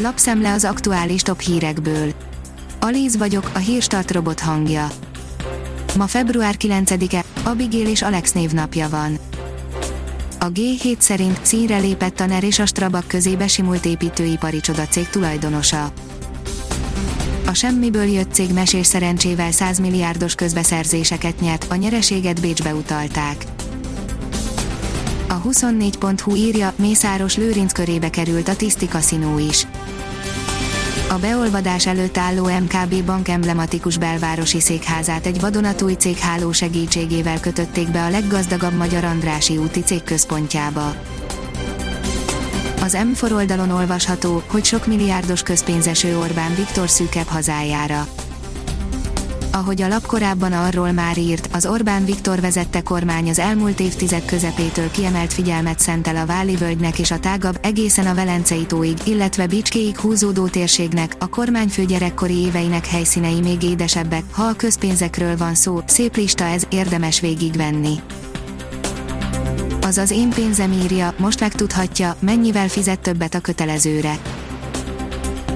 Lapszemle az aktuális top hírekből. Alíz vagyok, a hírstart robot hangja. Ma február 9-e, Abigail és Alex névnapja van. A G7 szerint színre lépett a NER és a Strabag közé besimult építőipari cég tulajdonosa. A semmiből jött cég mesés szerencsével 100 milliárdos közbeszerzéseket nyert, a nyereséget Bécsbe utalták. A 24.hu írja, Mészáros Lőrinc körébe került a Tiszti Kaszinó is. A beolvadás előtt álló MKB bank emblematikus belvárosi székházát egy vadonatúj cégháló segítségével kötötték be a leggazdagabb magyar Andrási úti cégközpontjába. Az M4 oldalon olvasható, hogy sok milliárdos közpénzeső Orbán Viktor szűkebb hazájára ahogy a lap korábban arról már írt, az Orbán Viktor vezette kormány az elmúlt évtized közepétől kiemelt figyelmet szentel a Váli völgynek és a tágabb, egészen a Velencei tóig, illetve Bicskéig húzódó térségnek, a kormányfő gyerekkori éveinek helyszínei még édesebbek, ha a közpénzekről van szó, szép lista ez, érdemes végigvenni. Az az én pénzem írja, most megtudhatja, mennyivel fizet többet a kötelezőre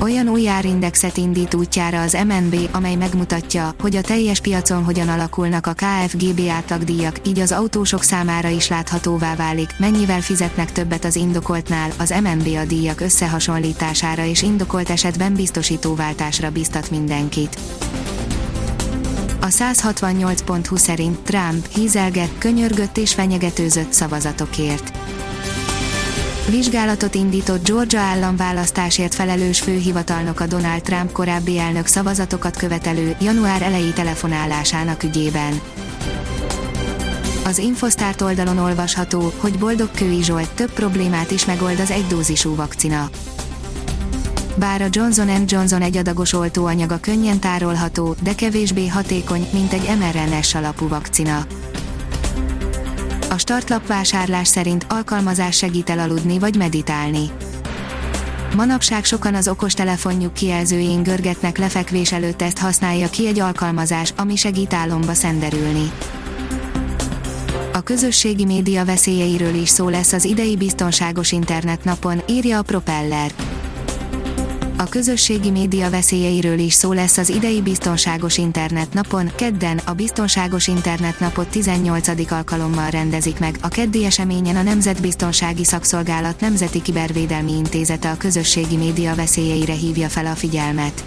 olyan új árindexet indít útjára az MNB, amely megmutatja, hogy a teljes piacon hogyan alakulnak a KFGB átlagdíjak, így az autósok számára is láthatóvá válik, mennyivel fizetnek többet az indokoltnál, az MNB a díjak összehasonlítására és indokolt esetben biztosítóváltásra biztat mindenkit. A 168.20 szerint Trump hízelget, könyörgött és fenyegetőzött szavazatokért Vizsgálatot indított Georgia államválasztásért felelős főhivatalnok a Donald Trump korábbi elnök szavazatokat követelő január elejé telefonálásának ügyében. Az Infosztárt oldalon olvasható, hogy Boldog Kői Zsolt több problémát is megold az egydózisú vakcina. Bár a Johnson Johnson egyadagos oltóanyaga könnyen tárolható, de kevésbé hatékony, mint egy mRNS alapú vakcina. A startlap vásárlás szerint alkalmazás segít elaludni vagy meditálni. Manapság sokan az okostelefonjuk kijelzőjén görgetnek lefekvés előtt ezt használja ki egy alkalmazás, ami segít álomba szenderülni. A közösségi média veszélyeiről is szó lesz az idei biztonságos internetnapon, írja a Propeller. A közösségi média veszélyeiről is szó lesz az idei Biztonságos Internet napon, kedden a Biztonságos Internet napot 18. alkalommal rendezik meg. A keddi eseményen a Nemzetbiztonsági Szakszolgálat Nemzeti Kibervédelmi Intézete a közösségi média veszélyeire hívja fel a figyelmet.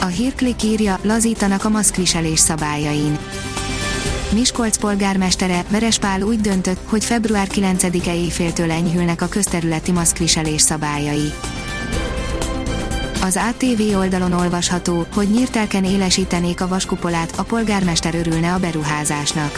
A hírklik írja, lazítanak a maszkviselés szabályain. Miskolc polgármestere, Verespál úgy döntött, hogy február 9-e éjféltől enyhülnek a közterületi maszkviselés szabályai. Az ATV oldalon olvasható, hogy nyírtelken élesítenék a vaskupolát, a polgármester örülne a beruházásnak.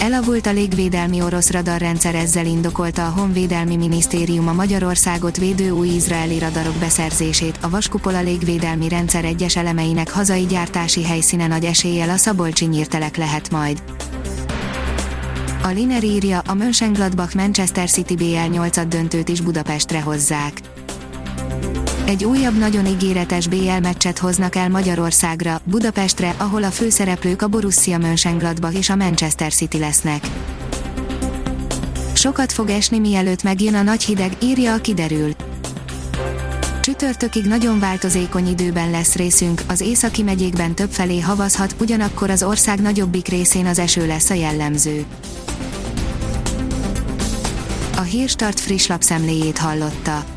Elavult a légvédelmi orosz radarrendszer ezzel indokolta a Honvédelmi Minisztérium a Magyarországot védő új izraeli radarok beszerzését, a Vaskupola légvédelmi rendszer egyes elemeinek hazai gyártási helyszíne nagy eséllyel a Szabolcsi nyírtelek lehet majd. A Liner írja, a Mönchengladbach Manchester City BL 8 döntőt is Budapestre hozzák egy újabb nagyon ígéretes BL meccset hoznak el Magyarországra, Budapestre, ahol a főszereplők a Borussia Mönchengladbach és a Manchester City lesznek. Sokat fog esni mielőtt megjön a nagy hideg, írja a kiderül. Csütörtökig nagyon változékony időben lesz részünk, az északi megyékben többfelé havazhat, ugyanakkor az ország nagyobbik részén az eső lesz a jellemző. A Hírstart friss lapszemléjét hallotta.